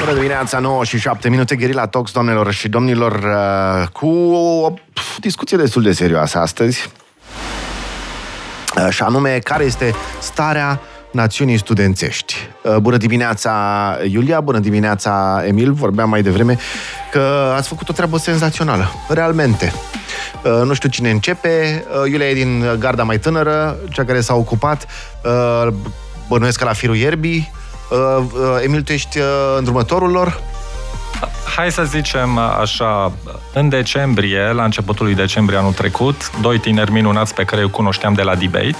Bună dimineața, 9 și 7 minute, Gherila Tox, doamnelor și domnilor, uh, cu o discuție destul de serioasă astăzi. Uh, și anume, care este starea națiunii studențești. Uh, bună dimineața, Iulia, bună dimineața, Emil. Vorbeam mai devreme că ați făcut o treabă senzațională, realmente. Nu știu cine începe. Iulia e din garda mai tânără, cea care s-a ocupat, bănuiesc că la firul ierbii, Uh, uh, Emil, tu ești uh, îndrumătorul lor? Hai să zicem așa, în decembrie, la începutul lui decembrie anul trecut, doi tineri minunați pe care eu cunoșteam de la debate,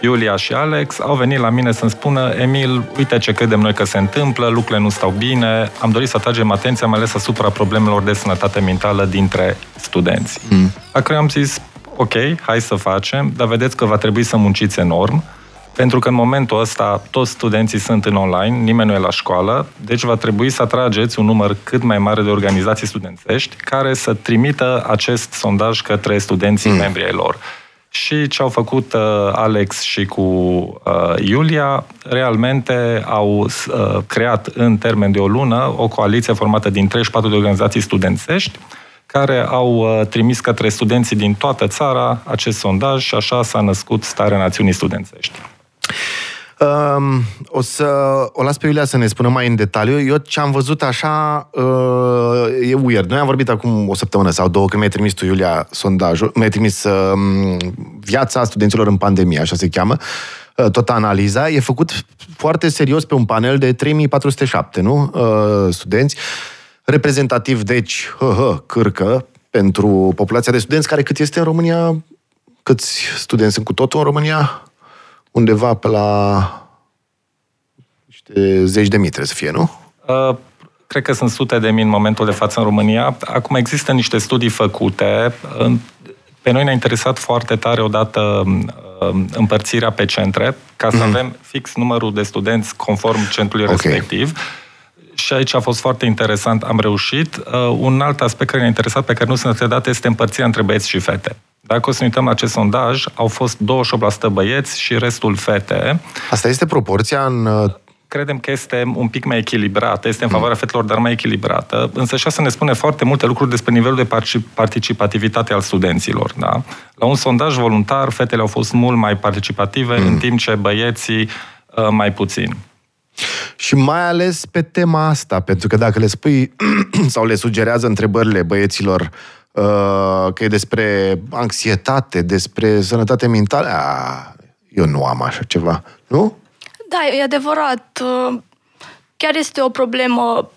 Iulia și Alex, au venit la mine să-mi spună Emil, uite ce credem noi că se întâmplă, lucrurile nu stau bine, am dorit să atragem atenția mai ales asupra problemelor de sănătate mentală dintre studenți. Mm. La care am zis, ok, hai să facem, dar vedeți că va trebui să munciți enorm, pentru că în momentul ăsta toți studenții sunt în online, nimeni nu e la școală, deci va trebui să atrageți un număr cât mai mare de organizații studențești care să trimită acest sondaj către studenții mm. membri ai lor. Și ce au făcut uh, Alex și cu uh, Iulia, realmente au uh, creat în termen de o lună o coaliție formată din 34 de organizații studențești, care au uh, trimis către studenții din toată țara acest sondaj și așa s-a născut Starea Națiunii Studențești. Um, o să o las pe Iulia să ne spună mai în detaliu. Eu ce am văzut așa uh, e weird. Noi am vorbit acum o săptămână sau două când mi-ai trimis tu, Iulia, sondajul. Mi-ai trimis uh, viața studenților în pandemie, așa se cheamă. Uh, tot analiza. E făcut foarte serios pe un panel de 3407, nu? Uh, studenți. Reprezentativ, deci, hă, hă, cârcă pentru populația de studenți, care cât este în România? Câți studenți sunt cu totul în România? Undeva pe la niște zeci de mii trebuie să fie, nu? Uh, cred că sunt sute de mii în momentul de față în România. Acum există niște studii făcute. Pe noi ne-a interesat foarte tare odată uh, împărțirea pe centre, ca să mm. avem fix numărul de studenți conform centrului okay. respectiv. Și aici a fost foarte interesant, am reușit. Uh, un alt aspect care ne-a interesat, pe care nu sunt dat, este împărțirea între băieți și fete. Dacă o să ne uităm la acest sondaj, au fost 28% băieți și restul fete. Asta este proporția în uh, credem că este un pic mai echilibrată, este în mm. favoarea fetelor, dar mai echilibrată, însă și asta ne spune foarte multe lucruri despre nivelul de participativitate al studenților. Da? La un sondaj voluntar, fetele au fost mult mai participative, mm. în timp ce băieții uh, mai puțin. Și mai ales pe tema asta, pentru că dacă le spui sau le sugerează întrebările băieților Uh, că e despre anxietate, despre sănătate mentală. A, eu nu am așa ceva, nu? Da, e adevărat. Uh, chiar este o problemă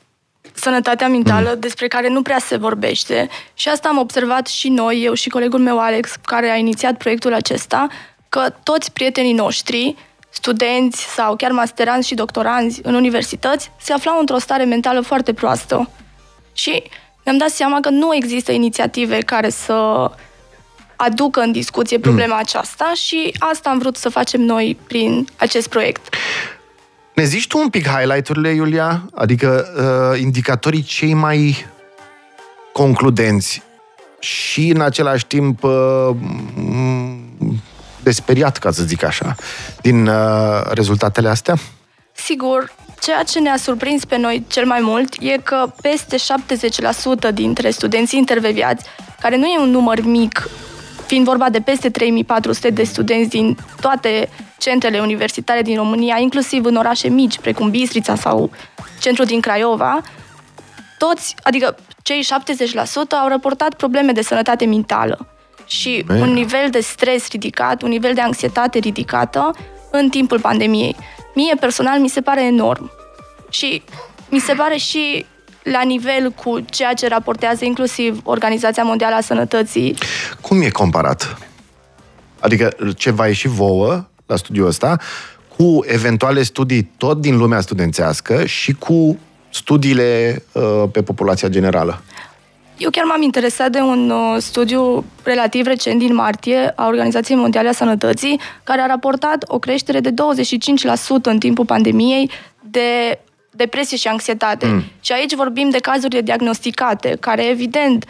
sănătatea mentală mm. despre care nu prea se vorbește. Și asta am observat și noi, eu și colegul meu Alex, care a inițiat proiectul acesta, că toți prietenii noștri, studenți sau chiar masteranți și doctoranzi în universități, se aflau într-o stare mentală foarte proastă. Și mi-am dat seama că nu există inițiative care să aducă în discuție problema mm. aceasta și asta am vrut să facem noi prin acest proiect. Ne zici tu un pic highlight-urile, Iulia? Adică uh, indicatorii cei mai concludenți și în același timp uh, desperiat, ca să zic așa, din uh, rezultatele astea? Sigur, Ceea ce ne-a surprins pe noi cel mai mult e că peste 70% dintre studenții intervieviați, care nu e un număr mic, fiind vorba de peste 3400 de studenți din toate centrele universitare din România, inclusiv în orașe mici, precum Bistrița sau centrul din Craiova, toți, adică cei 70% au raportat probleme de sănătate mentală și Man. un nivel de stres ridicat, un nivel de anxietate ridicată în timpul pandemiei mie personal mi se pare enorm. Și mi se pare și la nivel cu ceea ce raportează inclusiv Organizația Mondială a Sănătății. Cum e comparat? Adică ce va ieși vouă la studiul ăsta cu eventuale studii tot din lumea studențească și cu studiile uh, pe populația generală? Eu chiar m-am interesat de un uh, studiu relativ recent din martie a Organizației Mondiale a Sănătății, care a raportat o creștere de 25% în timpul pandemiei de depresie și anxietate. Mm. Și aici vorbim de cazuri diagnosticate, care evident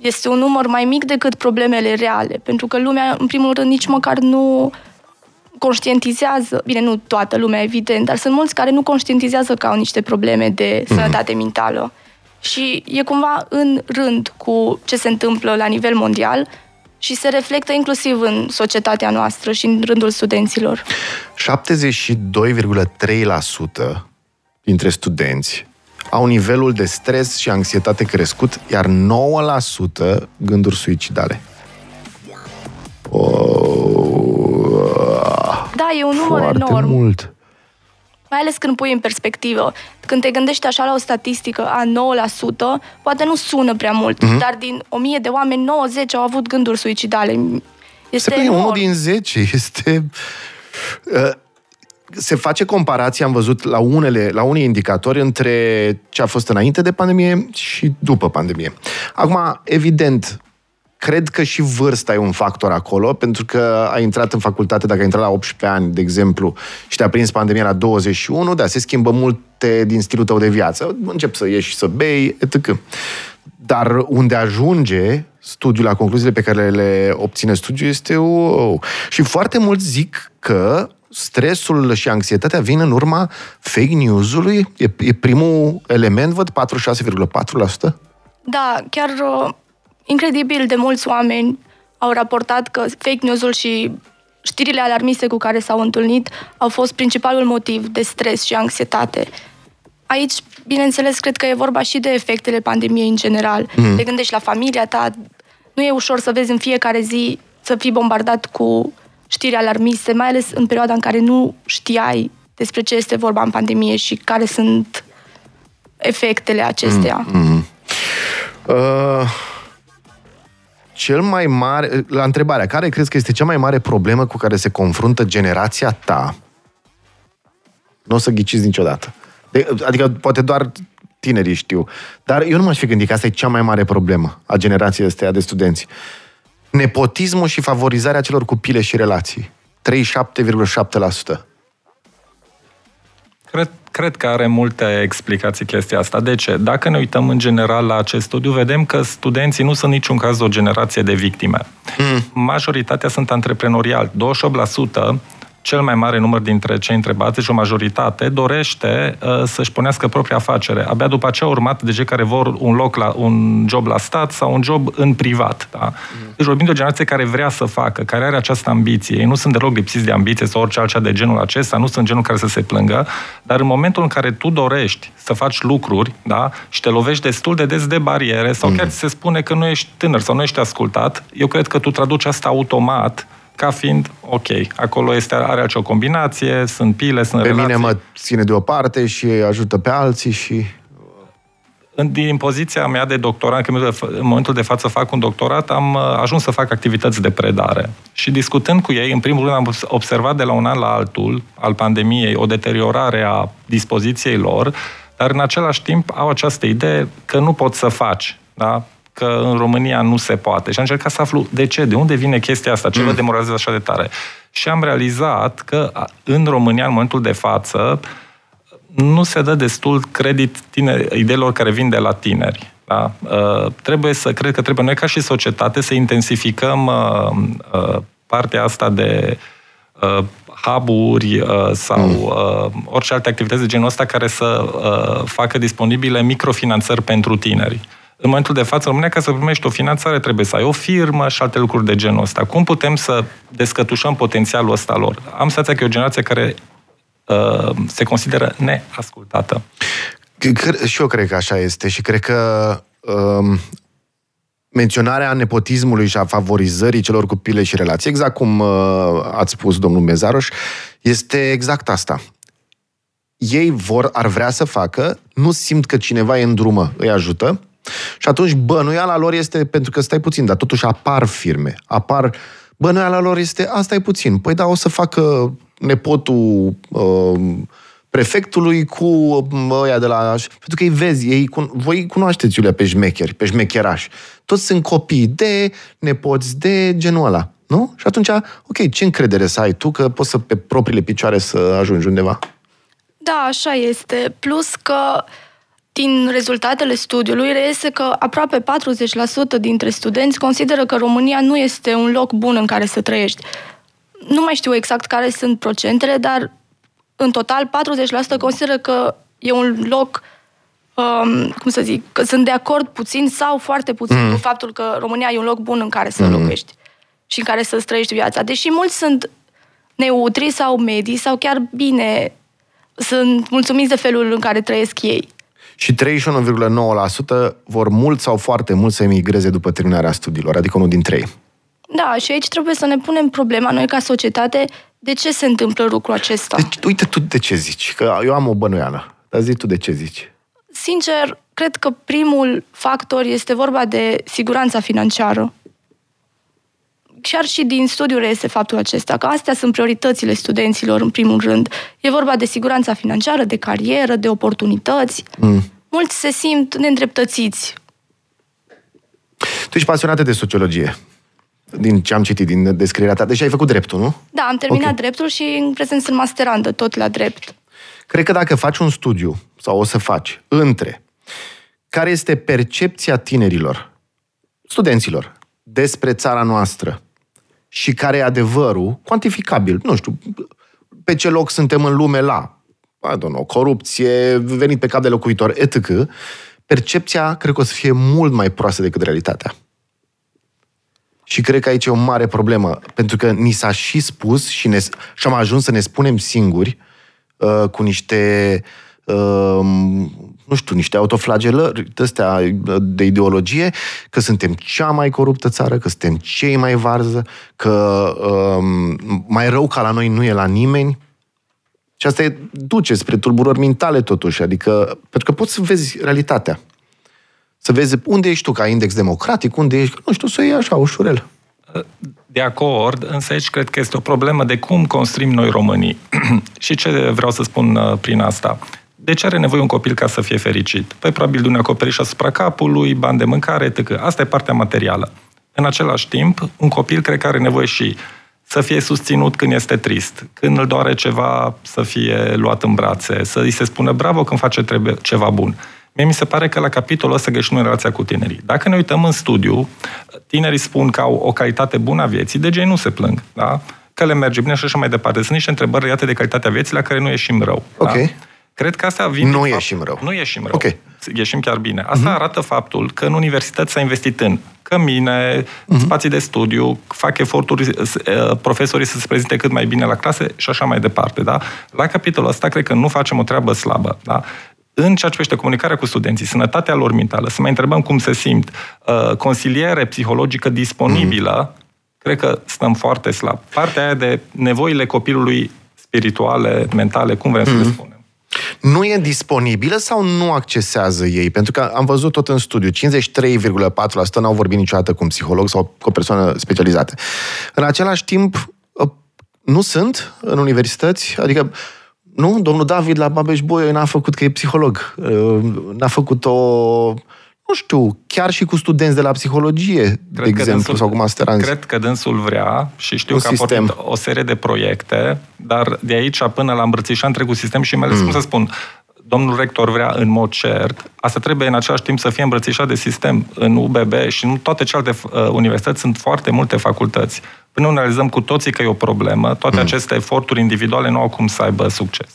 este un număr mai mic decât problemele reale, pentru că lumea, în primul rând, nici măcar nu conștientizează, bine, nu toată lumea, evident, dar sunt mulți care nu conștientizează că au niște probleme de mhm. sănătate mentală. Și e cumva în rând cu ce se întâmplă la nivel mondial și se reflectă inclusiv în societatea noastră și în rândul studenților. 72,3% dintre studenți au nivelul de stres și anxietate crescut, iar 9% gânduri suicidale. Oh, da, e un număr Foarte enorm. mult. Mai ales când pui în perspectivă. Când te gândești așa la o statistică a 9%, poate nu sună prea mult, mm-hmm. dar din 1000 de oameni, 90 au avut gânduri suicidale. Este enorm. unul din 10. Este... Uh, se face comparație, am văzut la unele, la unii indicatori între ce a fost înainte de pandemie și după pandemie. Acum, evident, cred că și vârsta e un factor acolo, pentru că ai intrat în facultate, dacă ai intrat la 18 ani, de exemplu, și te-a prins pandemia la 21, da, se schimbă multe din stilul tău de viață. Încep să ieși, să bei, etc. Dar unde ajunge studiul, la concluziile pe care le obține studiul, este wow. Și foarte mulți zic că stresul și anxietatea vin în urma fake news-ului? E, e primul element, văd, 46,4%? Da, chiar uh, incredibil de mulți oameni au raportat că fake news-ul și știrile alarmiste cu care s-au întâlnit au fost principalul motiv de stres și anxietate. Aici, bineînțeles, cred că e vorba și de efectele pandemiei în general. Mm. Te gândești la familia ta, nu e ușor să vezi în fiecare zi să fii bombardat cu știri alarmiste, mai ales în perioada în care nu știai despre ce este vorba în pandemie și care sunt efectele acesteia. Mm, mm. Uh, cel mai mare, la întrebarea, care crezi că este cea mai mare problemă cu care se confruntă generația ta? Nu o să ghiciți niciodată. De, adică poate doar tinerii știu. Dar eu nu m-aș fi gândit că asta e cea mai mare problemă a generației astea de studenți. Nepotismul și favorizarea celor cu pile și relații. 37,7%. Cred, cred că are multe explicații chestia asta. De ce? Dacă ne uităm în general la acest studiu, vedem că studenții nu sunt niciun caz o generație de victime. Mm. Majoritatea sunt antreprenoriali. 28% cel mai mare număr dintre cei întrebați, deci o majoritate, dorește uh, să-și punească propria afacere. Abia după aceea urmat de cei care vor un loc la un job la stat sau un job în privat. Da? Mm. Deci vorbim de o generație care vrea să facă, care are această ambiție. Ei nu sunt deloc lipsiți de ambiție sau orice altceva de genul acesta, nu sunt genul care să se plângă, dar în momentul în care tu dorești să faci lucruri da, și te lovești destul de des de bariere sau mm. chiar ți se spune că nu ești tânăr sau nu ești ascultat, eu cred că tu traduci asta automat ca fiind ok. Acolo este, are acea combinație, sunt pile, sunt Pe relații. mine mă ține de o parte și ajută pe alții și... În, din poziția mea de doctorant, când în momentul de față fac un doctorat, am uh, ajuns să fac activități de predare. Și discutând cu ei, în primul rând am observat de la un an la altul, al pandemiei, o deteriorare a dispoziției lor, dar în același timp au această idee că nu poți să faci. Da? Că în România nu se poate. Și am încercat să aflu de ce, de unde vine chestia asta, ce mm. vă demoralizează așa de tare. Și am realizat că în România, în momentul de față, nu se dă destul credit tineri, ideilor care vin de la tineri. Da? Uh, trebuie să, cred că trebuie noi ca și societate să intensificăm uh, uh, partea asta de uh, hub-uri uh, sau mm. uh, orice alte activități de genul ăsta care să uh, facă disponibile microfinanțări pentru tineri. În momentul de față, în România, ca să primești o finanțare, trebuie să ai o firmă și alte lucruri de genul ăsta. Cum putem să descătușăm potențialul ăsta lor? Am senzația că e o generație care uh, se consideră neascultată. Și eu cred că așa este și cred că um, menționarea nepotismului și a favorizării celor cu pile și relații, exact cum uh, ați spus domnul Mezaroș, este exact asta. Ei vor, ar vrea să facă, nu simt că cineva e în drumă, îi ajută, și atunci bănuiala lor este, pentru că stai puțin, dar totuși apar firme, apar... Bănuiala lor este, asta e puțin. Păi da, o să facă nepotul uh, prefectului cu uh, ăia de la... Pentru că îi vezi, ei, voi cunoașteți, Iulia, pe șmecheri, pe șmecherași. Toți sunt copii de nepoți, de genul ăla. Nu? Și atunci, ok, ce încredere să ai tu că poți să pe propriile picioare să ajungi undeva? Da, așa este. Plus că din rezultatele studiului reiese că aproape 40% dintre studenți consideră că România nu este un loc bun în care să trăiești. nu mai știu exact care sunt procentele, dar în total 40% consideră că e un loc um, cum să zic, că sunt de acord puțin sau foarte puțin mm. cu faptul că România e un loc bun în care să mm. locuiești și în care să trăiești viața. Deși mulți sunt neutri sau medii sau chiar bine, sunt mulțumiți de felul în care trăiesc ei. Și 31,9% vor mult sau foarte mult să emigreze după terminarea studiilor, adică unul din trei. Da, și aici trebuie să ne punem problema noi ca societate, de ce se întâmplă lucrul acesta? Deci, uite tu de ce zici, că eu am o bănuială. Dar zi tu de ce zici. Sincer, cred că primul factor este vorba de siguranța financiară. Chiar și din studiu reiese faptul acesta, că astea sunt prioritățile studenților în primul rând. E vorba de siguranța financiară, de carieră, de oportunități. Mm. Mulți se simt neîndreptățiți. Tu ești pasionată de sociologie din ce am citit, din descrierea ta. Deci ai făcut dreptul, nu? Da, am terminat okay. dreptul și în prezent sunt masterandă tot la drept. Cred că dacă faci un studiu, sau o să faci, între care este percepția tinerilor, studenților, despre țara noastră și care e adevărul, cuantificabil, nu știu, pe ce loc suntem în lume la, I don't know, corupție, venit pe cap de locuitor, etc., percepția cred că o să fie mult mai proastă decât realitatea. Și cred că aici e o mare problemă, pentru că ni s-a și spus și, ne, și am ajuns să ne spunem singuri uh, cu niște, uh, nu știu, niște autoflagelări astea de ideologie, că suntem cea mai coruptă țară, că suntem cei mai varză, că uh, mai rău ca la noi nu e la nimeni. Și asta e, duce spre tulburări mentale totuși, adică, pentru că poți să vezi realitatea. Să vezi unde ești tu ca index democratic, unde ești, nu știu, să iei așa, ușurel. De acord, însă aici cred că este o problemă de cum construim noi românii. și ce vreau să spun uh, prin asta? De ce are nevoie un copil ca să fie fericit? Păi probabil de un acoperiș asupra capului, bani de mâncare, etc. Asta e partea materială. În același timp, un copil cred că are nevoie și să fie susținut când este trist, când îl doare ceva, să fie luat în brațe, să îi se spună bravo când face trebuie, ceva bun. Mie mi se pare că la capitolul ăsta greșim în relația cu tinerii. Dacă ne uităm în studiu, tinerii spun că au o calitate bună a vieții, deci ei nu se plâng, da? că le merge bine și așa mai departe. Sunt niște întrebări legate de calitatea vieții la care nu ieșim rău. Ok. Da? Cred că asta vine... Nu ieșim fapt, rău. Nu ieșim rău. Ok. Ieșim chiar bine. Asta uh-huh. arată faptul că în universități s-a investit în cămine, uh-huh. spații de studiu, fac eforturi uh, profesorii să se prezinte cât mai bine la clase și așa mai departe. Da? La capitolul ăsta cred că nu facem o treabă slabă. Da? în ceea ce privește comunicarea cu studenții, sănătatea lor mentală, să mai întrebăm cum se simt, uh, consiliere psihologică disponibilă, mm. cred că stăm foarte slab. Partea aia de nevoile copilului spirituale, mentale, cum vrem mm. să le mm. spunem. Nu e disponibilă sau nu accesează ei? Pentru că am văzut tot în studiu, 53,4% n-au vorbit niciodată cu un psiholog sau cu o persoană specializată. În același timp, uh, nu sunt în universități, adică nu? Domnul David la Babeș Bolyai n-a făcut, că e psiholog, uh, n-a făcut o nu știu, chiar și cu studenți de la psihologie, cred de exemplu, dânsul, sau cu masteranți. Cred că dânsul vrea și știu Un că sistem. a pornit o serie de proiecte, dar de aici până la îmbrățișa întregul sistem și mai ales, mm. cum să spun, domnul rector vrea în mod cert, asta trebuie în același timp să fie îmbrățișat de sistem în UBB și în toate celelalte uh, universități sunt foarte multe facultăți. Până nu analizăm cu toții că e o problemă, toate mm. aceste eforturi individuale nu au cum să aibă succes.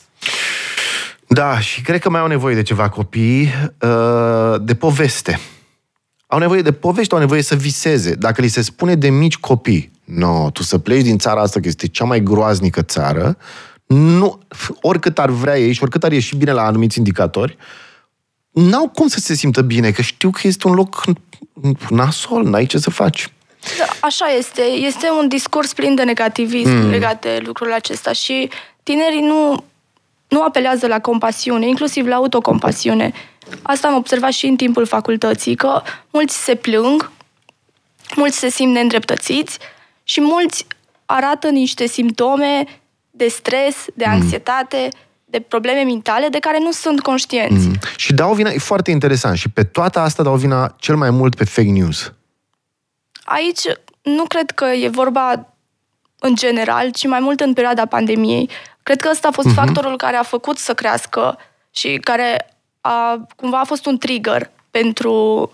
Da, și cred că mai au nevoie de ceva copii, uh, de poveste. Au nevoie de poveste, au nevoie să viseze. Dacă li se spune de mici copii, no, tu să pleci din țara asta, că este cea mai groaznică țară, nu, oricât ar vrea ei și oricât ar ieși bine la anumiți indicatori, n-au cum să se simtă bine, că știu că este un loc nasol, n-ai ce să faci. Da, așa este. Este un discurs plin de negativism mm. legat de lucrul acesta și tinerii nu, nu apelează la compasiune, inclusiv la autocompasiune. Asta am observat și în timpul facultății, că mulți se plâng, mulți se simt neîndreptățiți și mulți arată niște simptome de stres, de mm. anxietate, mm. de probleme mentale de care nu sunt conștienți. Mm. Și dau vina, e foarte interesant, și pe toată asta dau vina cel mai mult pe fake news. Aici nu cred că e vorba în general, ci mai mult în perioada pandemiei. Cred că ăsta a fost mm-hmm. factorul care a făcut să crească și care a, cumva a fost un trigger pentru,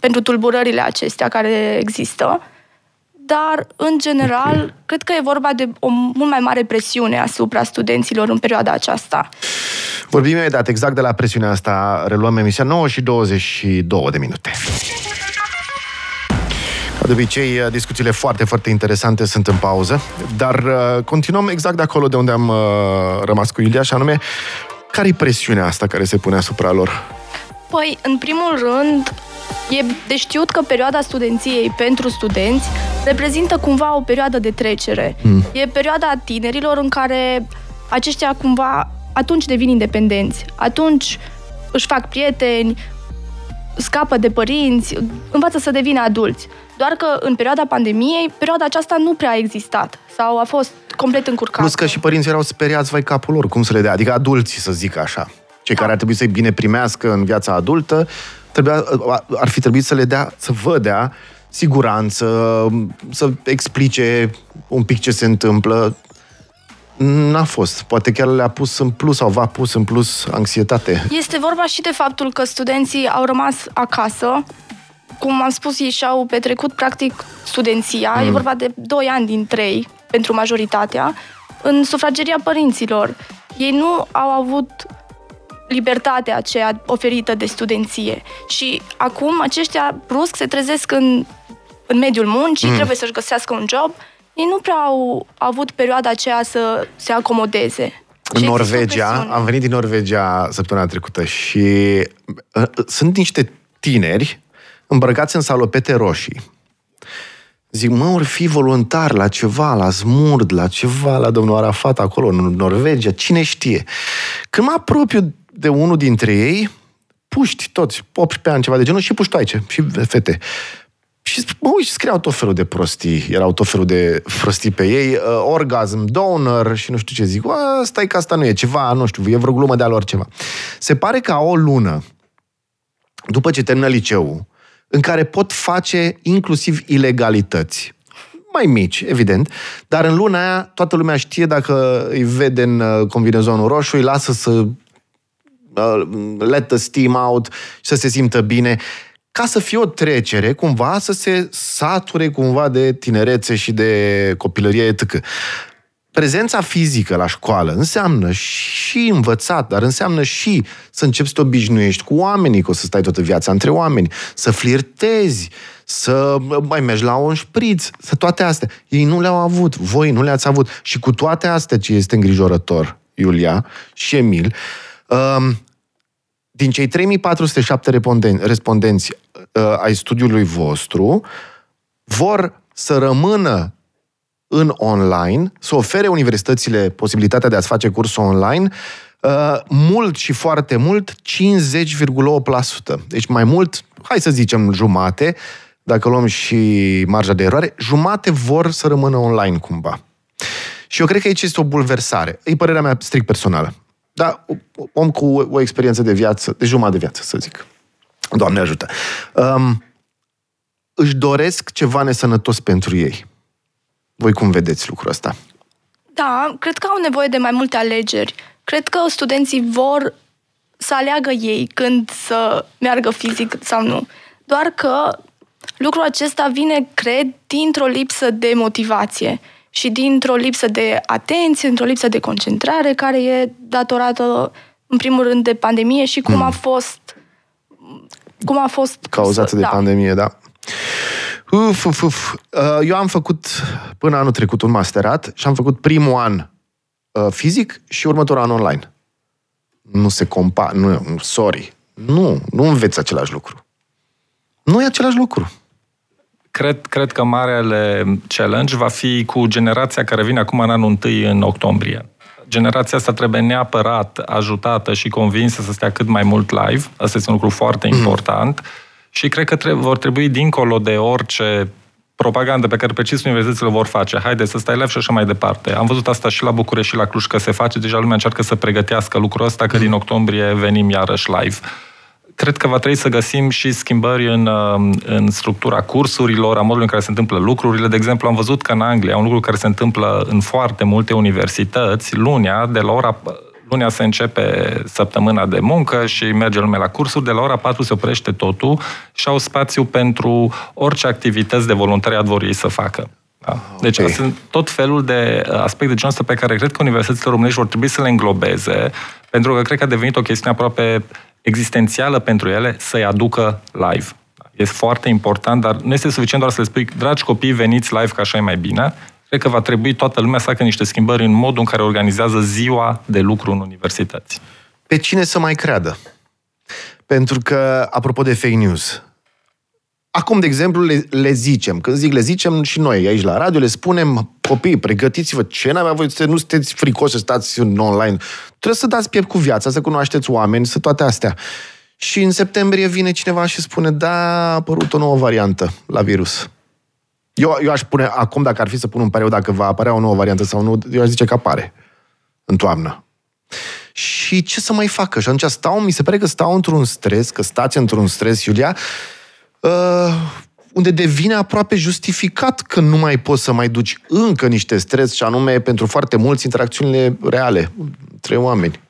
pentru tulburările acestea care există. dar, în general, okay. cred că e vorba de o mult mai mare presiune asupra studenților în perioada aceasta. Vorbim imediat exact de la presiunea asta. Reluăm emisia 9 și 22 de minute. Ca de obicei, discuțiile foarte, foarte interesante sunt în pauză, dar uh, continuăm exact de acolo de unde am uh, rămas cu Ilia, și anume, care e presiunea asta care se pune asupra lor? Păi, în primul rând, e de știut că perioada studenției pentru studenți reprezintă cumva o perioadă de trecere. Mm. E perioada tinerilor în care aceștia cumva atunci devin independenți, atunci își fac prieteni, scapă de părinți, învață să devină adulți. Doar că în perioada pandemiei, perioada aceasta nu prea a existat sau a fost complet încurcată. Plus că și părinții erau speriați, vai capul lor, cum să le dea, adică adulții, să zic așa. Cei da. care ar trebui să-i bine primească în viața adultă, trebuia, ar fi trebuit să le dea, să vă dea siguranță, să explice un pic ce se întâmplă. N-a fost. Poate chiar le-a pus în plus sau v-a pus în plus anxietate. Este vorba și de faptul că studenții au rămas acasă. Cum am spus, ei și-au petrecut practic studenția. Mm. E vorba de 2 ani din 3 pentru majoritatea în sufrageria părinților. Ei nu au avut libertatea aceea oferită de studenție. Și acum aceștia brusc se trezesc în, în mediul muncii, mm. trebuie să-și găsească un job. Ei nu prea au avut perioada aceea să se acomodeze. În și Norvegia, am venit din Norvegia săptămâna trecută și uh, sunt niște tineri îmbrăcați în salopete roșii. Zic, mă, ori fi voluntar la ceva, la Smurd, la ceva, la domnul Arafat acolo, în Norvegia, cine știe. Când mă apropiu de unul dintre ei, puști toți, 18 ani, ceva de genul, și puștoaice, și fete. Și mă uit, scriau tot felul de prostii, erau tot felul de prostii pe ei, uh, orgasm, donor și nu știu ce zic. stai că asta nu e ceva, nu știu, e vreo glumă de-a lor ceva. Se pare că o lună, după ce termină liceul, în care pot face inclusiv ilegalități. Mai mici, evident, dar în luna aia toată lumea știe dacă îi vede în uh, combinezonul roșu, îi lasă să Uh, let the steam out și să se simtă bine, ca să fie o trecere, cumva, să se sature cumva de tinerețe și de copilărie etc. Prezența fizică la școală înseamnă și învățat, dar înseamnă și să începi să te obișnuiești cu oamenii, că o să stai toată viața între oameni, să flirtezi, să mai mergi la un șpriț, să toate astea. Ei nu le-au avut, voi nu le-ați avut. Și cu toate astea ce este îngrijorător, Iulia și Emil, um, din cei 3407 respondenți, respondenți uh, ai studiului vostru, vor să rămână în online, să ofere universitățile posibilitatea de a-ți face curs online, uh, mult și foarte mult, 50,8%. Deci mai mult, hai să zicem jumate, dacă luăm și marja de eroare, jumate vor să rămână online cumva. Și eu cred că aici este o bulversare. E părerea mea strict personală. Da, om cu o experiență de viață, de jumătate de viață, să zic. Doamne ajută. Um, își doresc ceva nesănătos pentru ei. Voi cum vedeți lucrul ăsta? Da, cred că au nevoie de mai multe alegeri. Cred că studenții vor să aleagă ei când să meargă fizic sau nu. Doar că lucrul acesta vine, cred, dintr-o lipsă de motivație și dintr-o lipsă de atenție, într-o lipsă de concentrare, care e datorată, în primul rând, de pandemie și cum mm. a fost cum a fost cauzată de da. pandemie, da. Uf, uf, uf. Uh, eu am făcut până anul trecut un masterat și am făcut primul an uh, fizic și următorul an online. Nu se compa, nu, sorry. Nu, nu înveți același lucru. Nu e același lucru. Cred, cred că marele challenge va fi cu generația care vine acum în anul întâi în octombrie. Generația asta trebuie neapărat ajutată și convinsă să stea cât mai mult live. Asta este un lucru foarte mm. important. Și cred că trebuie, vor trebui, dincolo de orice propagandă pe care precis universitățile vor face. Haide să stai live și așa mai departe. Am văzut asta și la București și la Cluj că se face. Deja lumea încearcă să pregătească lucrul ăsta, că mm. din octombrie venim iarăși live cred că va trebui să găsim și schimbări în, uh, în structura cursurilor, a modului în care se întâmplă lucrurile. De exemplu, am văzut că în Anglia, un lucru care se întâmplă în foarte multe universități, lunea, de la ora Lunea se începe săptămâna de muncă și merge lumea la cursuri, de la ora 4 se oprește totul și au spațiu pentru orice activități de voluntariat vor ei să facă. Da. Deci okay. sunt tot felul de aspecte de genul ăsta pe care cred că universitățile românești vor trebui să le înglobeze, pentru că cred că a devenit o chestiune aproape existențială pentru ele să-i aducă live. Este foarte important, dar nu este suficient doar să le spui, dragi copii, veniți live, că așa e mai bine. Cred că va trebui toată lumea să facă niște schimbări în modul în care organizează ziua de lucru în universități. Pe cine să mai creadă? Pentru că, apropo de fake news, Acum, de exemplu, le, le zicem, când zic le zicem și noi aici la radio, le spunem, copii, pregătiți-vă, ce n-avea voi să nu sunteți fricoși să stați în online. Trebuie să dați piept cu viața, să cunoașteți oameni, să toate astea. Și în septembrie vine cineva și spune, da, a apărut o nouă variantă la virus. Eu, eu aș pune, acum dacă ar fi să pun un pariu dacă va apărea o nouă variantă sau nu, eu aș zice că apare în toamnă. Și ce să mai facă? Și atunci stau, mi se pare că stau într-un stres, că stați într-un stres, Iulia, uh, unde devine aproape justificat că nu mai poți să mai duci încă niște stres, și anume pentru foarte mulți interacțiunile reale între oameni.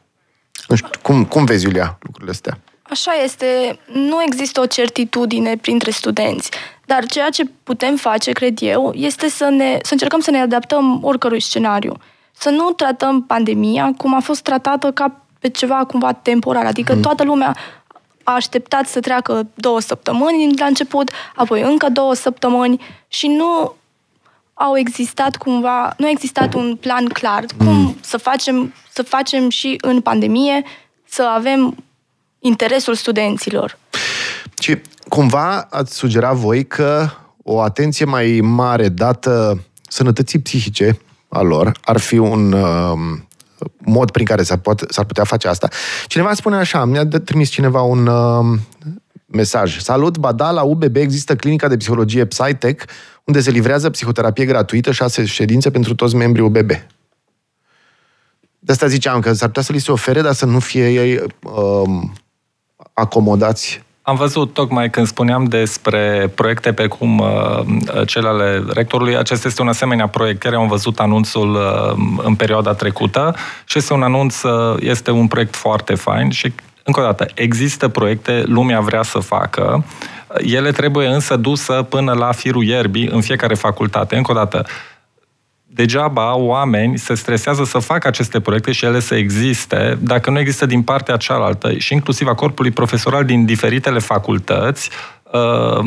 Nu știu, cum, cum vezi, Iulia, lucrurile astea? Așa este, nu există o certitudine printre studenți, dar ceea ce putem face, cred eu, este să, ne, să încercăm să ne adaptăm oricărui scenariu. Să nu tratăm pandemia cum a fost tratată ca pe ceva cumva temporar, adică mm. toată lumea a așteptat să treacă două săptămâni la început, apoi încă două săptămâni și nu au existat cumva, nu a existat un plan clar cum mm. să facem, să facem și în pandemie, să avem interesul studenților. Și cumva ați sugerat voi că o atenție mai mare dată sănătății psihice a lor ar fi un uh, mod prin care s-ar, poate, s-ar putea face asta. Cineva spune așa, mi-a trimis cineva un uh, mesaj. Salut, Bada, la UBB există clinica de psihologie Psytech, unde se livrează psihoterapie gratuită, șase ședințe pentru toți membrii UBB. De asta ziceam că s-ar putea să li se ofere, dar să nu fie ei uh, acomodați am văzut tocmai când spuneam despre proiecte pe cum uh, cel ale rectorului, acesta este un asemenea proiect care am văzut anunțul uh, în perioada trecută și este un anunț, uh, este un proiect foarte fain și încă o dată, există proiecte, lumea vrea să facă, ele trebuie însă dusă până la firul ierbii în fiecare facultate. Încă o dată, degeaba oameni se stresează să facă aceste proiecte și ele să existe, dacă nu există din partea cealaltă și inclusiv a corpului profesoral din diferitele facultăți, uh,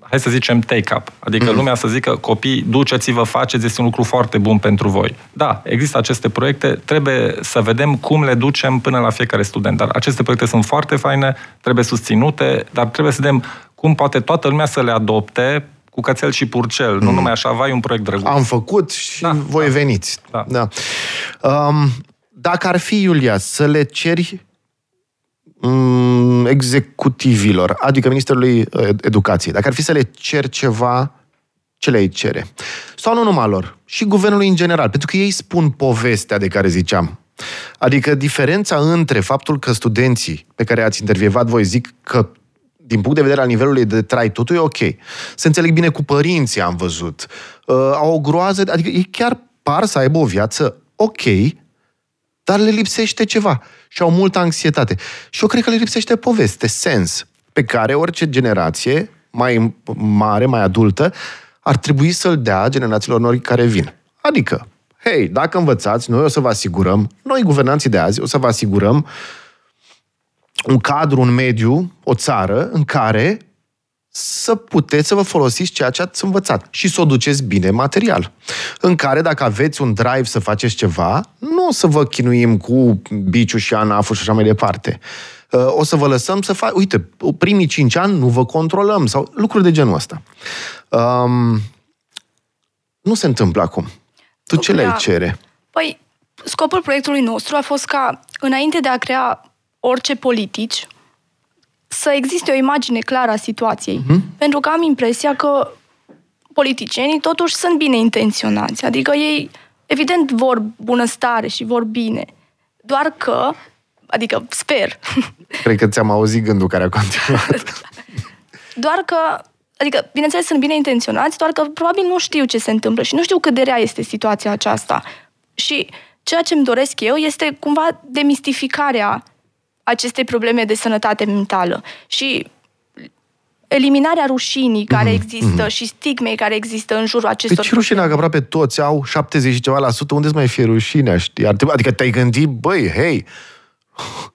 hai să zicem take-up. Adică mm. lumea să zică, copii, duceți-vă, faceți, este un lucru foarte bun pentru voi. Da, există aceste proiecte, trebuie să vedem cum le ducem până la fiecare student. Dar aceste proiecte sunt foarte faine, trebuie susținute, dar trebuie să vedem cum poate toată lumea să le adopte cu cățel și purcel, mm. nu numai așa, vai un proiect drăguț. Am făcut și da, voi da, veniți. Da. da. Um, dacă ar fi, Iulia, să le ceri um, executivilor, adică Ministerului uh, Educației, dacă ar fi să le cer ceva, ce le cere? Sau nu numai lor, și guvernului în general, pentru că ei spun povestea de care ziceam. Adică diferența între faptul că studenții pe care ați intervievat voi zic că din punct de vedere al nivelului de trai, totul e ok. Se înțeleg bine cu părinții, am văzut. Uh, au o groază, adică ei chiar par să aibă o viață ok, dar le lipsește ceva și au multă anxietate. Și eu cred că le lipsește poveste, sens, pe care orice generație mai mare, mai adultă, ar trebui să-l dea generațiilor noi care vin. Adică, hei, dacă învățați, noi o să vă asigurăm, noi guvernanții de azi, o să vă asigurăm uh, un cadru, un mediu, o țară în care să puteți să vă folosiți ceea ce ați învățat și să o duceți bine material. În care, dacă aveți un drive să faceți ceva, nu o să vă chinuim cu biciu și anaful și așa mai departe. Uh, o să vă lăsăm să faci... Uite, primii cinci ani nu vă controlăm sau lucruri de genul ăsta. Um, nu se întâmplă acum. Tu ce le cere? Păi, scopul proiectului nostru a fost ca, înainte de a crea orice politici, să existe o imagine clară a situației. Uh-huh. Pentru că am impresia că politicienii totuși sunt bine intenționați. Adică ei, evident, vor bunăstare și vor bine. Doar că, adică sper. Cred că ți-am auzit gândul care a continuat. doar că, adică, bineînțeles, sunt bine intenționați, doar că probabil nu știu ce se întâmplă și nu știu cât de rea este situația aceasta. Și ceea ce îmi doresc eu este cumva demistificarea acestei probleme de sănătate mentală și eliminarea rușinii care mm-hmm. există mm-hmm. și stigmei care există în jurul acestor Deci rușinea că aproape toți au 70 și ceva la sută, unde mai fie rușinea, știi? Adică te-ai gândit, băi, hei,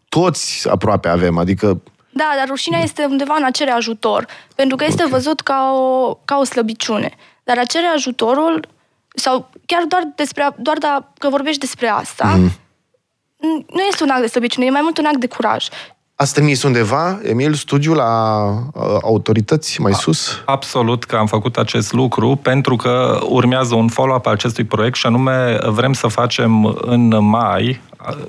toți aproape avem, adică da, dar rușinea este undeva în a cere ajutor, pentru că este okay. văzut ca o, ca o slăbiciune. Dar a cere ajutorul, sau chiar doar, despre, doar da, că vorbești despre asta, mm. Nu este un act de slăbiciune, e mai mult un act de curaj. Ați trimis undeva, Emil, studiul la uh, autorități mai sus? Absolut că am făcut acest lucru pentru că urmează un follow-up al acestui proiect și anume vrem să facem în mai,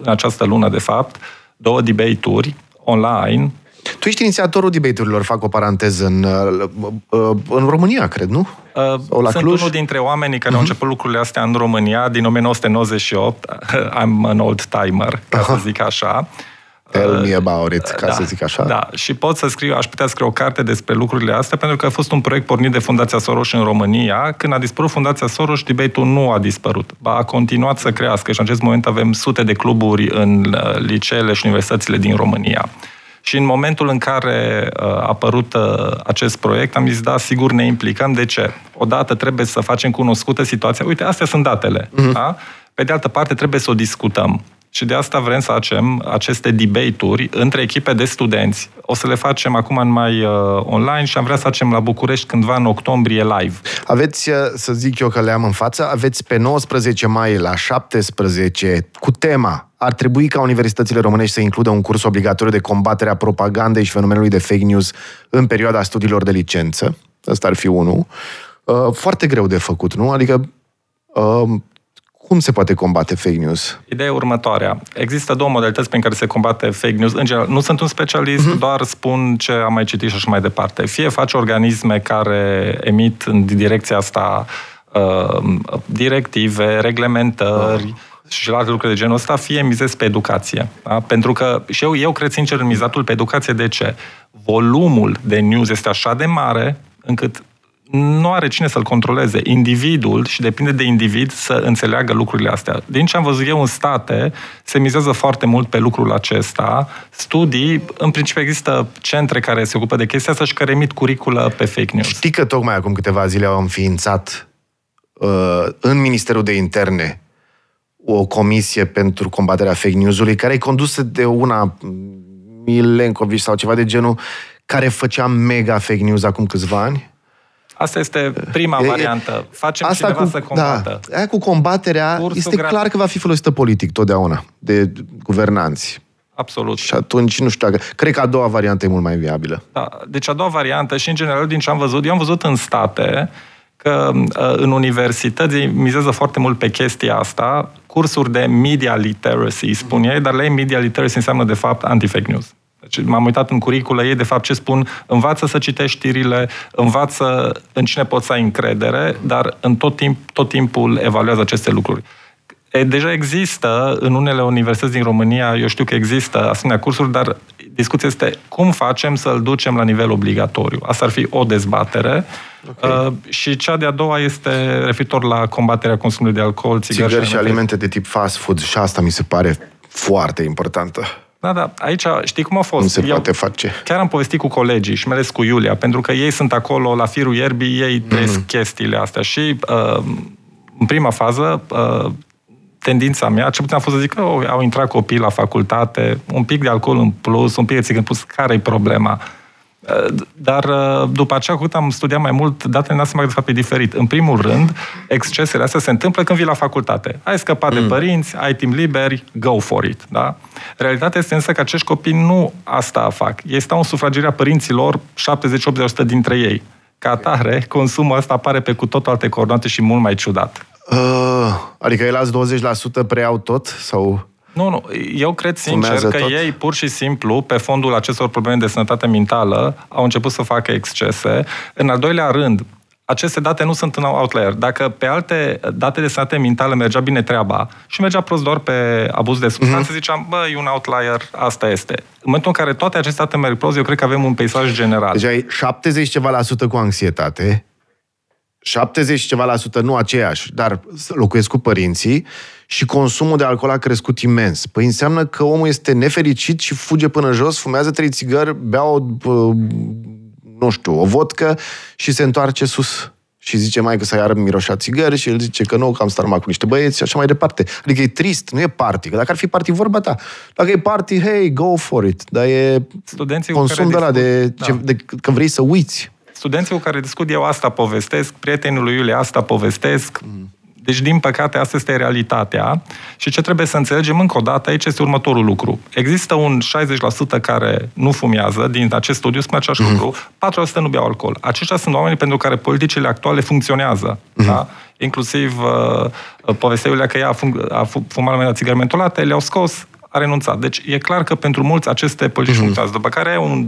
în această lună de fapt, două debate-uri online tu ești inițiatorul debate-urilor, fac o paranteză, în, uh, uh, în România, cred, nu? Uh, Sau la Sunt Cluj? unul dintre oamenii care uh-huh. au mhm. început lucrurile astea în România din 1998. I'm an old timer, ca uh-huh. să zic așa. Tell me about it, ca da, să zic așa. Da, și pot să scriu, aș putea scrie o carte despre lucrurile astea, pentru că a fost un proiect pornit de Fundația Soros în România. Când a dispărut Fundația Soros, debate-ul nu a dispărut. Ba, a continuat să crească și în acest moment avem sute de cluburi în liceele și universitățile din România. Și în momentul în care uh, a apărut uh, acest proiect, am zis, da, sigur ne implicăm. De ce? Odată trebuie să facem cunoscută situația. Uite, astea sunt datele. Uh-huh. Da? Pe de altă parte, trebuie să o discutăm. Și de asta vrem să facem aceste debate-uri între echipe de studenți. O să le facem acum în mai uh, online și am vrea să facem la București cândva în octombrie live. Aveți, uh, să zic eu că le am în față, aveți pe 19 mai la 17 cu tema ar trebui ca universitățile românești să includă un curs obligatoriu de combatere a propagandei și fenomenului de fake news în perioada studiilor de licență. Ăsta ar fi unul. Uh, foarte greu de făcut, nu? Adică cum se poate combate fake news? Ideea următoarea. Există două modalități prin care se combate fake news. În general, nu sunt un specialist, uh-huh. doar spun ce am mai citit și așa mai departe. Fie faci organisme care emit în direcția asta uh, directive, reglementări, uh și la alte lucruri de genul ăsta, fie mizezi pe educație. Da? Pentru că și eu, eu cred sincer în mizatul pe educație. De ce? Volumul de news este așa de mare încât nu are cine să-l controleze. Individul, și depinde de individ, să înțeleagă lucrurile astea. Din ce am văzut eu în state, se mizează foarte mult pe lucrul acesta. Studii, în principiu există centre care se ocupă de chestia asta și care emit curiculă pe fake news. Știi că tocmai acum câteva zile au înființat uh, în Ministerul de Interne o comisie pentru combaterea fake news-ului, care e condusă de una Milenkovic sau ceva de genul, care făcea mega fake news acum câțiva ani? Asta este prima e, variantă. Facem asta cineva cu, să combată. Da, aia cu combaterea Cursul este gra... clar că va fi folosită politic totdeauna de guvernanți. Absolut. Și atunci, nu știu, cred că a doua variantă e mult mai viabilă. Da, deci a doua variantă și în general din ce am văzut, eu am văzut în state că uh, în universități mizează foarte mult pe chestia asta, cursuri de media literacy, spun ei, dar la ei media literacy înseamnă de fapt anti-fake news. Deci m-am uitat în curiculă ei, de fapt, ce spun, învață să citești știrile, învață în cine poți să ai încredere, dar în tot, timp, tot timpul evaluează aceste lucruri. E, deja există în unele universități din România, eu știu că există asemenea cursuri, dar discuția este cum facem să-l ducem la nivel obligatoriu. Asta ar fi o dezbatere. Okay. Uh, și cea de-a doua este referitor la combaterea consumului de alcool, țigări, țigări și, și alimente de tip fast food. Și asta mi se pare foarte importantă. Da, da, aici știi cum a fost? Nu se Eu poate face. Chiar am povestit cu colegii și mai ales cu Iulia, pentru că ei sunt acolo la firul ierbii, ei mm. trăiesc chestiile astea și uh, în prima fază uh, tendința mea, ce puțin a fost să zic că oh, au intrat copii la facultate, un pic de alcool în plus, un pic de țigări în plus, care e problema? Dar uh, după aceea, cu am studiat mai mult, datele ne-am seama că de fapt e diferit. În primul rând, excesele astea se întâmplă când vii la facultate. Ai scăpat mm. de părinți, ai timp liber, go for it. Da? Realitatea este însă că acești copii nu asta fac. Ei stau în sufrageria părinților 70-80% dintre ei. Ca atare, consumul ăsta apare pe cu totul alte coordonate și mult mai ciudat. Uh, adică el azi 20% preiau tot? Sau... Nu, nu. Eu cred sincer că tot? ei pur și simplu, pe fondul acestor probleme de sănătate mentală, au început să facă excese. În al doilea rând, aceste date nu sunt un outlier. Dacă pe alte date de sănătate mentală mergea bine treaba și mergea prost doar pe abuz de substanțe, mm-hmm. ziceam, bă, e un outlier, asta este. În momentul în care toate aceste date merg prost, eu cred că avem un peisaj general. Deci ai 70 ceva la sută cu anxietate, 70 ceva la sută, nu aceeași, dar locuiesc cu părinții și consumul de alcool a crescut imens. Păi înseamnă că omul este nefericit și fuge până jos, fumează trei țigări, bea o, nu știu, o vodcă și se întoarce sus. Și zice mai că să iară miroșat țigări și el zice că nu, că am stat numai cu niște băieți și așa mai departe. Adică e trist, nu e party. Că dacă ar fi party, vorba ta. Dacă e party, hey, go for it. Dar e Studenții consum de la de, da. ce, de, că vrei să uiți. Studenții cu care discut eu asta povestesc, prietenul lui Iulie asta povestesc, mm deci, din păcate, asta este realitatea și ce trebuie să înțelegem încă o dată aici este următorul lucru. Există un 60% care nu fumează, din acest studiu spune același mm-hmm. lucru, 4% nu beau alcool. Aceștia sunt oamenii pentru care politicile actuale funcționează. Mm-hmm. Da? Inclusiv uh, povestea că ea a, fum- a fumat la țigări mentolate, le-au scos, a renunțat. Deci e clar că pentru mulți aceste politici mm-hmm. funcționează. După care un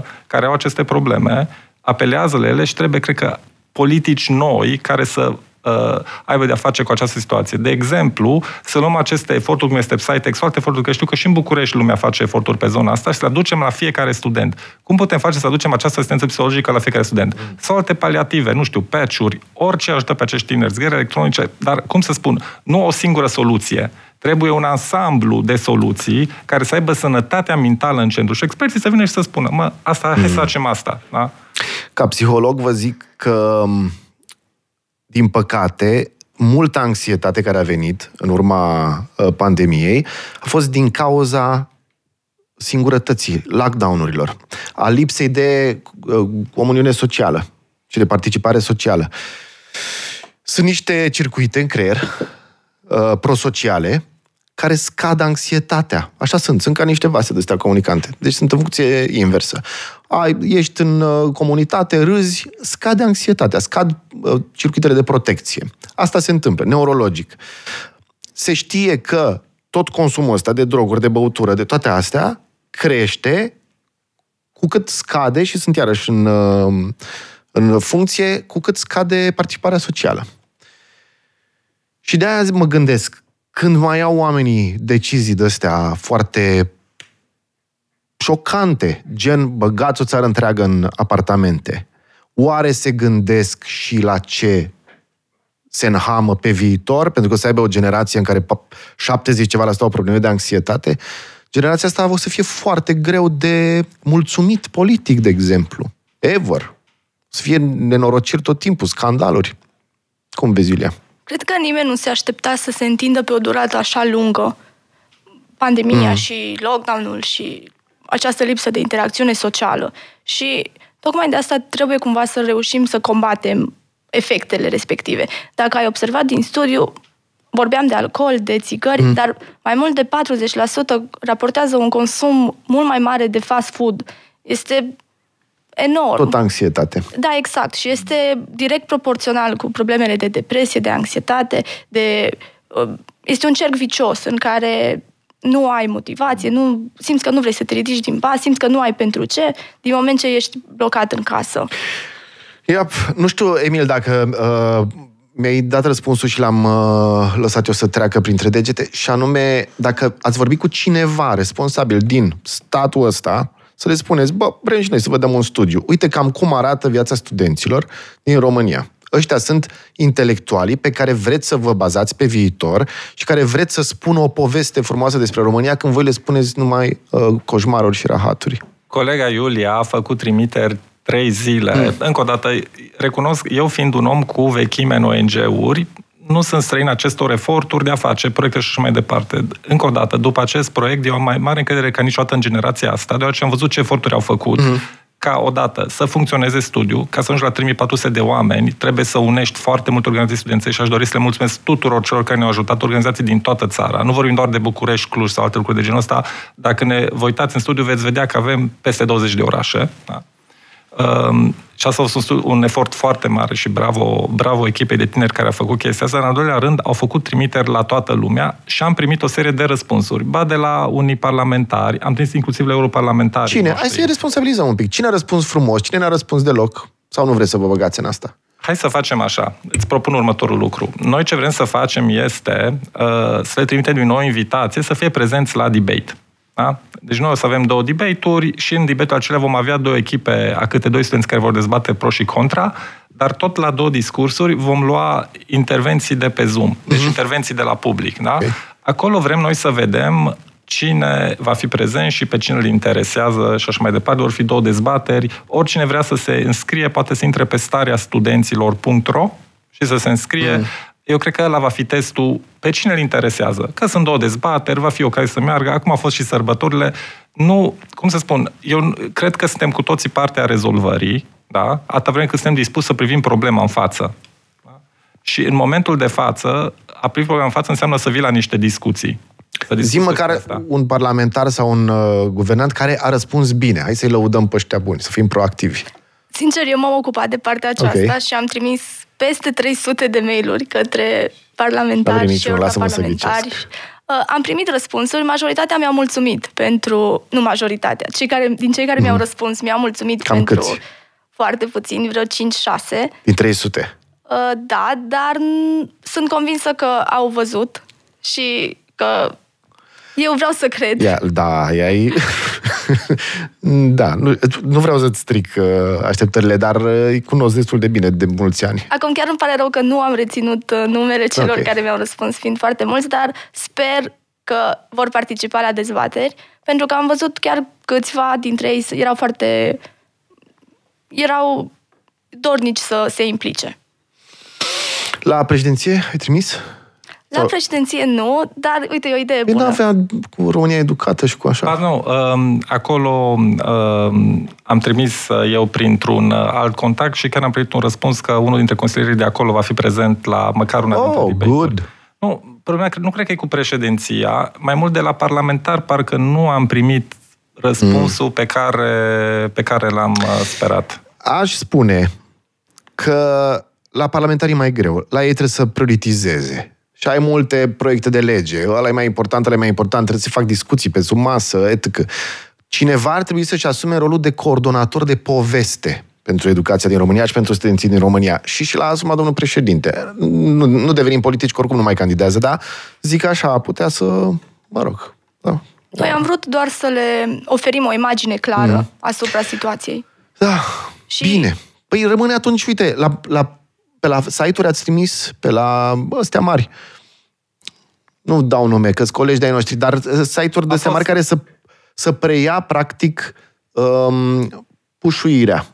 20-30% care au aceste probleme, apelează la ele și trebuie, cred că, politici noi care să uh, aibă de-a face cu această situație. De exemplu, să luăm aceste eforturi, cum este Psytex, foarte eforturi, că știu că și în București lumea face eforturi pe zona asta și să le aducem la fiecare student. Cum putem face să aducem această asistență psihologică la fiecare student? Mm. Sau alte paliative, nu știu, patch-uri, orice ajută pe acești tineri, zghere electronice, dar, cum să spun, nu o singură soluție. Trebuie un ansamblu de soluții care să aibă sănătatea mentală în centru și experții să vină și să spună, mă, asta, hai să mm. facem asta. Da? Ca psiholog vă zic că din păcate, multă anxietate care a venit în urma uh, pandemiei a fost din cauza singurătății, lockdown-urilor, a lipsei de uh, comuniune socială și de participare socială. Sunt niște circuite în creier uh, prosociale care scad anxietatea. Așa sunt, sunt ca niște vase de astea comunicante. Deci sunt în funcție inversă. Ai, ești în uh, comunitate, râzi, scade anxietatea, scad uh, circuitele de protecție. Asta se întâmplă, neurologic. Se știe că tot consumul ăsta de droguri, de băutură, de toate astea, crește cu cât scade, și sunt iarăși în, uh, în funcție, cu cât scade participarea socială. Și de aia mă gândesc, când mai au oamenii decizii de astea foarte șocante, gen băgați o țară întreagă în apartamente, oare se gândesc și la ce se înhamă pe viitor, pentru că să aibă o generație în care 70 ceva la au probleme de anxietate, generația asta a să fie foarte greu de mulțumit politic, de exemplu. Ever. Să fie nenorociri tot timpul, scandaluri. Cum vezi, Iulia? Cred că nimeni nu se aștepta să se întindă pe o durată așa lungă pandemia mm. și lockdown-ul și această lipsă de interacțiune socială. Și tocmai de asta trebuie cumva să reușim să combatem efectele respective. Dacă ai observat din studiu, vorbeam de alcool, de țigări, mm. dar mai mult de 40% raportează un consum mult mai mare de fast food. Este enorm. Tot anxietate. Da, exact. Și este direct proporțional cu problemele de depresie, de anxietate, de... Uh, este un cerc vicios în care nu ai motivație, nu, simți că nu vrei să te ridici din pas, simți că nu ai pentru ce, din moment ce ești blocat în casă. Iap, nu știu, Emil, dacă uh, mi-ai dat răspunsul și l-am uh, lăsat eu să treacă printre degete, și anume, dacă ați vorbit cu cineva responsabil din statul ăsta, să le spuneți, bă, vrem și noi să vă dăm un studiu. Uite cam cum arată viața studenților din România. Ăștia sunt intelectualii pe care vreți să vă bazați pe viitor și care vreți să spună o poveste frumoasă despre România când voi le spuneți numai uh, coșmaruri și rahaturi. Colega Iulia a făcut trimiteri trei zile. Mm. Încă o dată, recunosc, eu fiind un om cu vechime în ONG-uri, nu sunt străin acestor eforturi de a face proiecte și așa mai departe. Încă o dată, după acest proiect, eu am mai mare încredere ca niciodată în generația asta, deoarece am văzut ce eforturi au făcut. Mm-hmm ca odată să funcționeze studiu, ca să ajungi la 3400 de oameni, trebuie să unești foarte multe organizații studențe și aș dori să le mulțumesc tuturor celor care ne-au ajutat, organizații din toată țara. Nu vorbim doar de București, Cluj sau alte lucruri de genul ăsta. Dacă ne vă uitați în studiu, veți vedea că avem peste 20 de orașe. Da? Um, și asta a fost un efort foarte mare și bravo, bravo echipei de tineri care a făcut chestia asta. În al doilea rând, au făcut trimiteri la toată lumea și am primit o serie de răspunsuri. Ba de la unii parlamentari, am trimis inclusiv la europarlamentari. Cine? Hai să-i responsabilizăm un pic. Cine a răspuns frumos? Cine n-a răspuns deloc? Sau nu vreți să vă băgați în asta? Hai să facem așa. Îți propun următorul lucru. Noi ce vrem să facem este uh, să le trimitem din nou invitație să fie prezenți la debate. Da? Deci noi o să avem două debate-uri și în debate-ul acelea vom avea două echipe a câte doi studenți care vor dezbate pro și contra, dar tot la două discursuri vom lua intervenții de pe Zoom, deci uh-huh. intervenții de la public. Da? Okay. Acolo vrem noi să vedem cine va fi prezent și pe cine îl interesează și așa mai departe. Vor fi două dezbateri. Oricine vrea să se înscrie poate să intre pe starea studenților.ro și să se înscrie. Mm. Eu cred că ăla va fi testul pe cine îl interesează. Că sunt două dezbateri, va fi o care să meargă. Acum au fost și sărbătorile. Nu, cum să spun, eu cred că suntem cu toții partea rezolvării, da? atâta vreme cât suntem dispuși să privim problema în față. Da? Și în momentul de față, a privi problema în față înseamnă să vii la niște discuții. Zi măcar asta. un parlamentar sau un uh, guvernant care a răspuns bine. Hai să-i lăudăm pe ăștia buni, să fim proactivi. Sincer, eu m-am ocupat de partea aceasta okay. și am trimis peste 300 de mail-uri către parlamentari și parlamentari. Uh, am primit răspunsuri, majoritatea mi-au mulțumit pentru, nu majoritatea, cei care, din cei care mm. mi-au răspuns mi-au mulțumit Cam pentru câți? foarte puțini, vreo 5-6. Din 300? Uh, da, dar sunt convinsă că au văzut și că eu vreau să cred. Ia, da, ai... da, nu, nu vreau să-ți stric uh, așteptările, dar uh, îi cunosc destul de bine de mulți ani. Acum chiar îmi pare rău că nu am reținut uh, numele celor okay. care mi-au răspuns, fiind foarte mulți, dar sper că vor participa la dezbateri, pentru că am văzut chiar câțiva dintre ei erau foarte... erau dornici să se implice. La președinție ai trimis? La Sau... președinție nu, dar uite, e o idee bună. Nu avea cu România educată și cu așa. Ba nu, um, acolo um, am trimis uh, eu printr-un uh, alt contact și chiar am primit un răspuns că unul dintre consilierii de acolo va fi prezent la măcar una oh, dintre good. Nu, problema nu cred că e cu președinția. Mai mult de la parlamentar, parcă nu am primit răspunsul mm. pe, care, pe care l-am uh, sperat. Aș spune că la parlamentarii mai greu. La ei trebuie să prioritizeze și ai multe proiecte de lege. Ăla e mai important, ăla e mai important, trebuie să fac discuții pe sub masă, etc. Cineva ar trebui să-și asume rolul de coordonator de poveste pentru educația din România și pentru studenții din România. Și și la asuma domnul președinte. Nu, nu devenim politici, că oricum nu mai candidează, dar zic așa, putea să, mă rog, da. Noi am vrut doar să le oferim o imagine clară mm. asupra situației. Da, și... bine. Păi rămâne atunci, uite, la, la pe la site-uri ați trimis, pe la astea mari. Nu dau nume, că colegi de-ai noștri, dar uh, site-uri de astea mari care să, să preia, practic, um, pușuirea.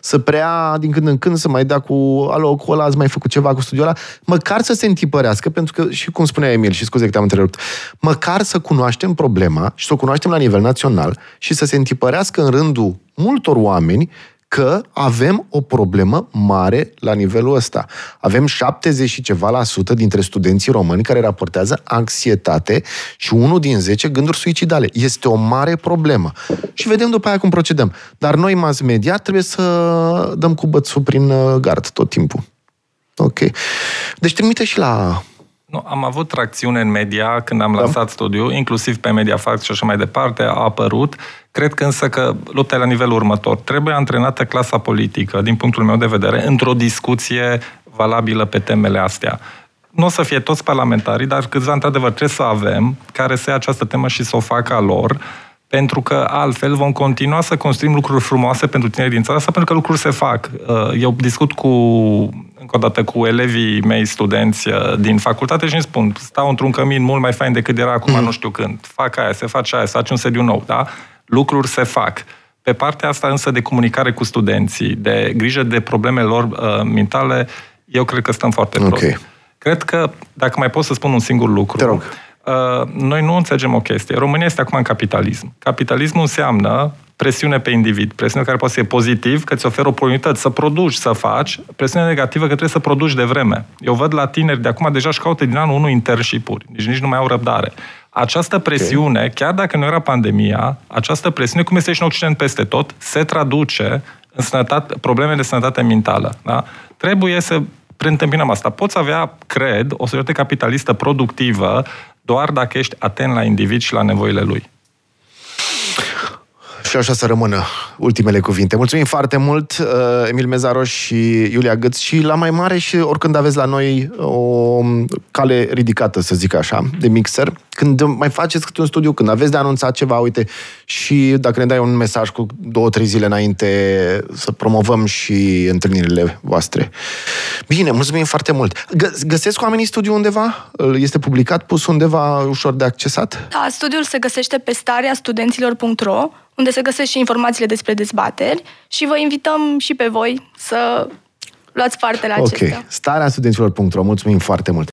Să preia din când în când, să mai dea cu alo, cu ăla, ați mai făcut ceva cu studiul ăla, măcar să se întipărească, pentru că, și cum spunea Emil, și scuze că te-am întrerupt, măcar să cunoaștem problema și să o cunoaștem la nivel național și să se întipărească în rândul multor oameni că avem o problemă mare la nivelul ăsta. Avem 70 și ceva la sută dintre studenții români care raportează anxietate și unul din 10 gânduri suicidale. Este o mare problemă. Și vedem după aia cum procedăm. Dar noi, mass media, trebuie să dăm cu bățul prin uh, gard tot timpul. Ok. Deci trimite și la nu, am avut tracțiune în media când am da. lansat studiul, inclusiv pe Mediafax și așa mai departe, a apărut. Cred că însă că lupta e la nivelul următor. Trebuie antrenată clasa politică, din punctul meu de vedere, într-o discuție valabilă pe temele astea. Nu o să fie toți parlamentarii, dar câțiva, într-adevăr, trebuie să avem care să ia această temă și să o facă a lor, pentru că altfel vom continua să construim lucruri frumoase pentru tineri din țara asta, pentru că lucruri se fac. Uh, eu discut cu, încă o dată, cu elevii mei studenți uh, din facultate și îmi spun, stau într-un cămin mult mai fain decât era acum, mm. nu știu când. Fac aia, se face aia, se face un sediu nou, da? Lucruri se fac. Pe partea asta însă de comunicare cu studenții, de grijă de problemele lor uh, mentale, eu cred că stăm foarte prost. Okay. Cred că, dacă mai pot să spun un singur lucru, Te rog. Uh, noi nu înțelegem o chestie. România este acum în capitalism. Capitalismul înseamnă presiune pe individ, presiune care poate să fie pozitiv, că îți oferă oportunități să produci, să faci, presiune negativă că trebuie să produci de vreme. Eu văd la tineri de acum deja își caută din anul 1 internship-uri, deci nici nu mai au răbdare. Această presiune, okay. chiar dacă nu era pandemia, această presiune, cum este și în Occident peste tot, se traduce în sănătate, probleme de sănătate mentală. Da? Trebuie să preîntâmpinăm asta. Poți avea, cred, o societate capitalistă productivă doar dacă ești atent la individ și la nevoile lui. Și așa să rămână ultimele cuvinte. Mulțumim foarte mult, uh, Emil Mezaroș și Iulia Gâț și la mai mare și oricând aveți la noi o cale ridicată, să zic așa, de mixer. Când mai faceți câte un studiu, când aveți de anunțat ceva, uite, și dacă ne dai un mesaj cu două, trei zile înainte să promovăm și întâlnirile voastre. Bine, mulțumim foarte mult. Găsesc oamenii studiu undeva? Este publicat, pus undeva ușor de accesat? Da, studiul se găsește pe starea studenților.ro unde se găsesc și informațiile despre dezbateri și vă invităm și pe voi să luați parte la okay. acestea. Starea studenților.ro, mulțumim foarte mult!